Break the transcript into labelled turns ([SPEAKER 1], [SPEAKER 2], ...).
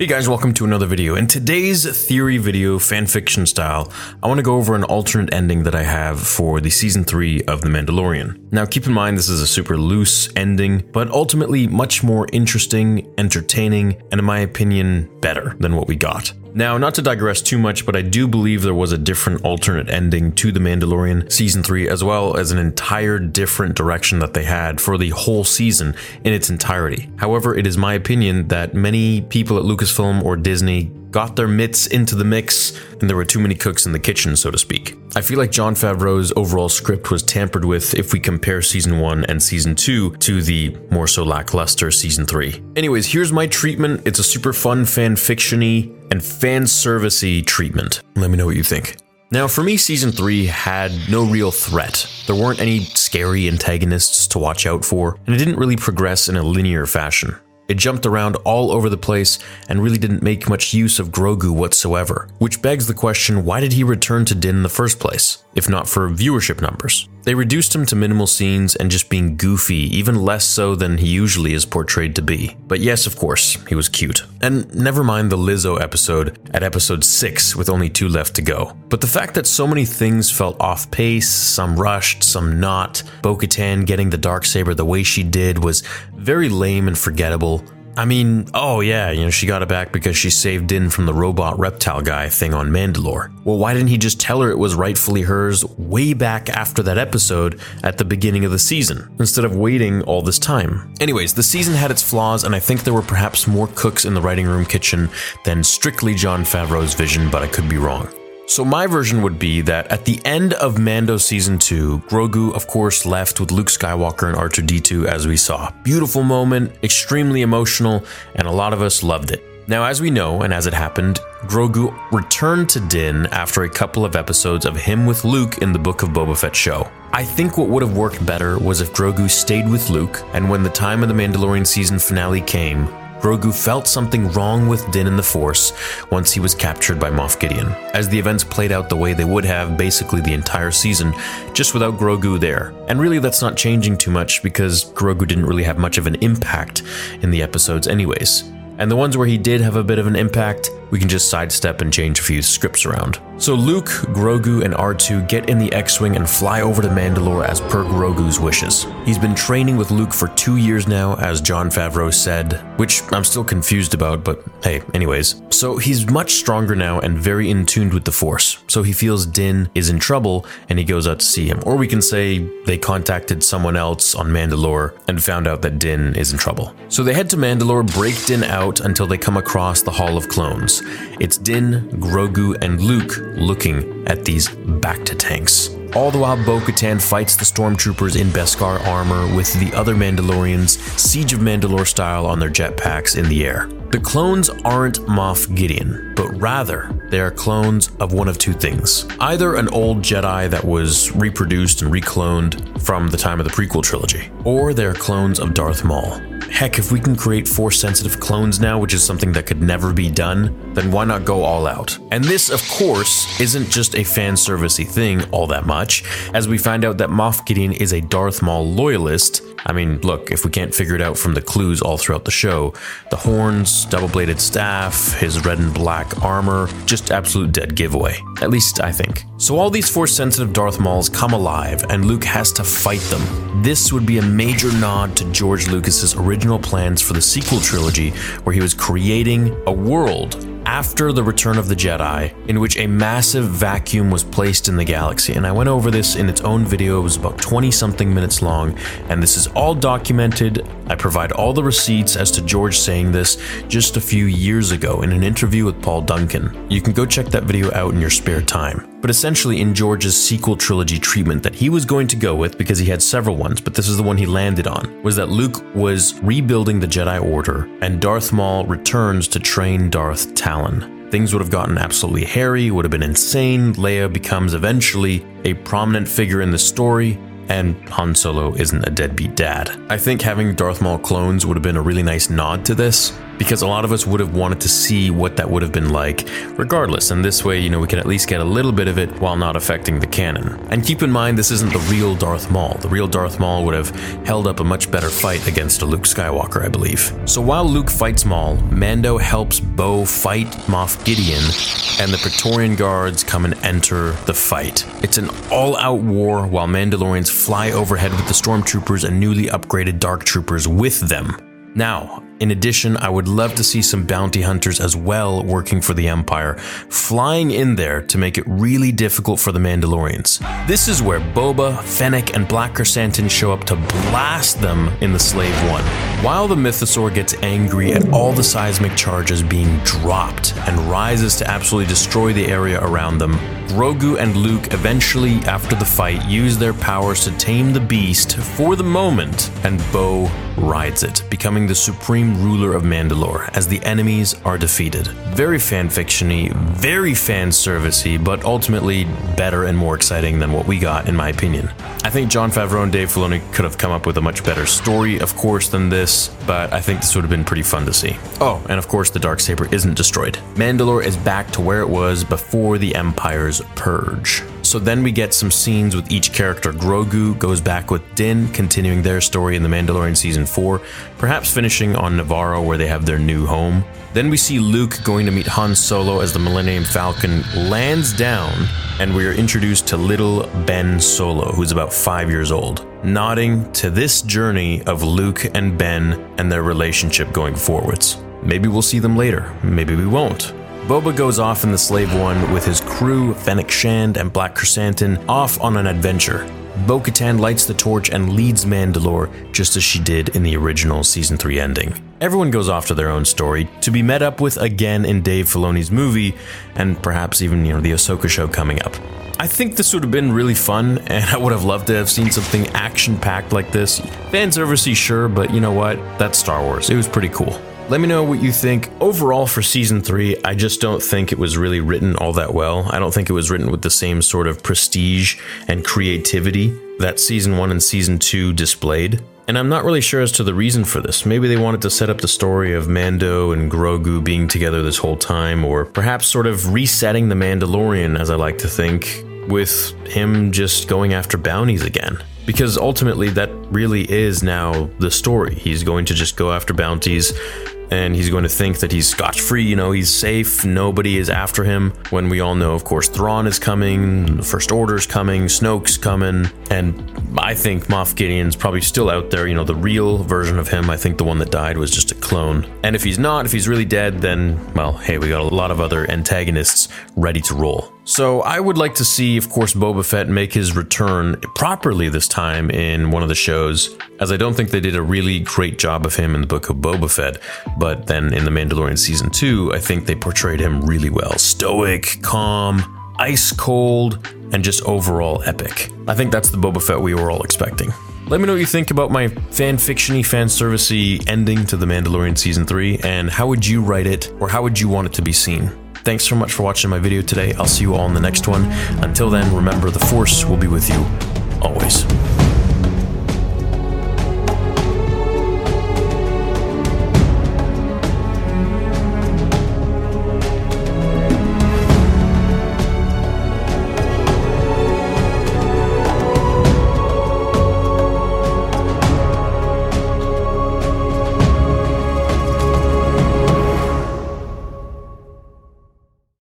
[SPEAKER 1] Hey guys, welcome to another video. In today's theory video, fanfiction style, I want to go over an alternate ending that I have for the season 3 of The Mandalorian. Now keep in mind this is a super loose ending, but ultimately much more interesting, entertaining, and in my opinion, better than what we got. Now, not to digress too much, but I do believe there was a different alternate ending to The Mandalorian season 3, as well as an entire different direction that they had for the whole season in its entirety. However, it is my opinion that many people at Lucasfilm or Disney got their mitts into the mix, and there were too many cooks in the kitchen, so to speak. I feel like Jon Favreau's overall script was tampered with if we compare season 1 and season 2 to the more so lackluster season 3. Anyways, here's my treatment. It's a super fun fan fictiony and fan servicey treatment. Let me know what you think. Now, for me, season 3 had no real threat. There weren't any scary antagonists to watch out for, and it didn't really progress in a linear fashion. It jumped around all over the place and really didn't make much use of Grogu whatsoever, which begs the question why did he return to Din in the first place, if not for viewership numbers? They reduced him to minimal scenes and just being goofy, even less so than he usually is portrayed to be. But yes, of course, he was cute. And never mind the Lizzo episode at episode 6 with only two left to go. But the fact that so many things felt off pace, some rushed, some not, Bo Katan getting the dark saber the way she did was very lame and forgettable. I mean, oh yeah, you know, she got it back because she saved Din from the robot reptile guy thing on Mandalore. Well, why didn't he just tell her it was rightfully hers way back after that episode at the beginning of the season, instead of waiting all this time? Anyways, the season had its flaws, and I think there were perhaps more cooks in the writing room kitchen than strictly Jon Favreau's vision, but I could be wrong. So my version would be that at the end of Mando season 2, Grogu of course left with Luke Skywalker and R2D2 as we saw. Beautiful moment, extremely emotional, and a lot of us loved it. Now, as we know, and as it happened, Grogu returned to Din after a couple of episodes of him with Luke in the Book of Boba Fett show. I think what would have worked better was if Grogu stayed with Luke, and when the time of the Mandalorian season finale came, Grogu felt something wrong with Din and the Force once he was captured by Moff Gideon, as the events played out the way they would have basically the entire season, just without Grogu there. And really, that's not changing too much because Grogu didn't really have much of an impact in the episodes, anyways. And the ones where he did have a bit of an impact, we can just sidestep and change a few scripts around. So Luke, Grogu, and R2 get in the X-Wing and fly over to Mandalore as per Grogu's wishes. He's been training with Luke for two years now, as Jon Favreau said, which I'm still confused about, but hey, anyways. So he's much stronger now and very in tune with the Force. So he feels Din is in trouble and he goes out to see him. Or we can say they contacted someone else on Mandalore and found out that Din is in trouble. So they head to Mandalore, break Din out until they come across the Hall of Clones. It's Din, Grogu, and Luke looking at these Bacta tanks. All the while, Bo Katan fights the stormtroopers in Beskar armor with the other Mandalorians, Siege of Mandalore style, on their jetpacks in the air. The clones aren't Moff Gideon, but rather they are clones of one of two things. Either an old Jedi that was reproduced and recloned from the time of the prequel trilogy, or they're clones of Darth Maul. Heck, if we can create force sensitive clones now, which is something that could never be done, then why not go all out? And this, of course, isn't just a fan servicey thing all that much, as we find out that Moff Gideon is a Darth Maul loyalist. I mean, look, if we can't figure it out from the clues all throughout the show, the horns, double bladed staff, his red and black armor, just absolute dead giveaway. At least I think. So all these force sensitive Darth Mauls come alive, and Luke has to fight them. This would be a major nod to George Lucas's original plans for the sequel trilogy, where he was creating a world after the return of the Jedi, in which a massive vacuum was placed in the galaxy. And I went over this in its own video, it was about 20 something minutes long, and this is all documented. I provide all the receipts as to George saying this just a few years ago in an interview with Paul Duncan. You can go check that video out in your spare time. But essentially, in George's sequel trilogy treatment that he was going to go with, because he had several ones, but this is the one he landed on, was that Luke was rebuilding the Jedi Order, and Darth Maul returns to train Darth Talon. Things would have gotten absolutely hairy, would have been insane. Leia becomes eventually a prominent figure in the story, and Han Solo isn't a deadbeat dad. I think having Darth Maul clones would have been a really nice nod to this, because a lot of us would have wanted to see what that would have been like regardless. And this way, you know, we can at least get a little bit of it while not affecting the canon. And keep in mind, this isn't the real Darth Maul. The real Darth Maul would have held up a much better fight against a Luke Skywalker, I believe. So while Luke fights Maul, Mando helps Bo fight Moff Gideon, and the Praetorian Guards come and enter the fight. It's an all out war while Mandalorians fly overhead with the stormtroopers and newly upgraded dark troopers with them. Now, in addition, I would love to see some bounty hunters as well working for the Empire, flying in there to make it really difficult for the Mandalorians. This is where Boba, Fennec, and Black Krrsantan show up to blast them in the Slave One. While the Mythosaur gets angry at all the seismic charges being dropped and rises to absolutely destroy the area around them, Grogu and Luke eventually, after the fight, use their powers to tame the beast for the moment, and Bo rides it, becoming the supreme ruler of Mandalore as the enemies are defeated. Very fanfictiony, very fan servicey, but ultimately better and more exciting than what we got, in my opinion. I think Jon Favreau and Dave Filoni could have come up with a much better story, of course, than this, but I think this would have been pretty fun to see. Oh, and of course, the dark saber isn't destroyed. Mandalore is back to where it was before the Empire's purge. So then we get some scenes with each character. Grogu goes back with Din, continuing their story in The Mandalorian Season 4, perhaps finishing on Nevarro where they have their new home. Then we see Luke going to meet Han Solo as the Millennium Falcon lands down, and we are introduced to little Ben Solo, who's about five years old, nodding to this journey of Luke and Ben and their relationship going forwards. Maybe we'll see them later, maybe we won't. Boba goes off in the Slave One with his crew, Fennec Shand and Black Krrsantan, off on an adventure. Bo Katan lights the torch and leads Mandalore just as she did in the original Season 3 ending. Everyone goes off to their own story, to be met up with again in Dave Filoni's movie, and perhaps even, you know, the Ahsoka show coming up. I think this would have been really fun, and I would have loved to have seen something action packed like this. Fan servicey, sure, but you know what? That's Star Wars. It was pretty cool. Let me know what you think. Overall, for season three, I just don't think it was really written all that well. I don't think it was written with the same sort of prestige and creativity that season one and season two displayed. And I'm not really sure as to the reason for this. Maybe they wanted to set up the story of Mando and Grogu being together this whole time, or perhaps sort of resetting the Mandalorian, as I like to think, with him just going after bounties again. Because ultimately, that really is now the story. He's going to just go after bounties and he's going to think that he's scotch free, you know, he's safe, nobody is after him. When we all know, of course, Thrawn is coming, the First Order's coming, Snoke's coming, and I think Moff Gideon's probably still out there, you know, the real version of him. I think the one that died was just a clone. And if he's not, if he's really dead, then, well, hey, we got a lot of other antagonists ready to roll. So I would like to see, of course, Boba Fett make his return properly this time in one of the shows, as I don't think they did a really great job of him in the book of Boba Fett. But then in The Mandalorian season two, I think they portrayed him really well. Stoic, calm, ice cold, and just overall epic. I think that's the Boba Fett we were all expecting. Let me know what you think about my fan fictiony, fan servicey ending to The Mandalorian season three, and how would you write it, or how would you want it to be seen? Thanks so much for watching my video today. I'll see you all in the next one. Until then, remember the Force will be with you always.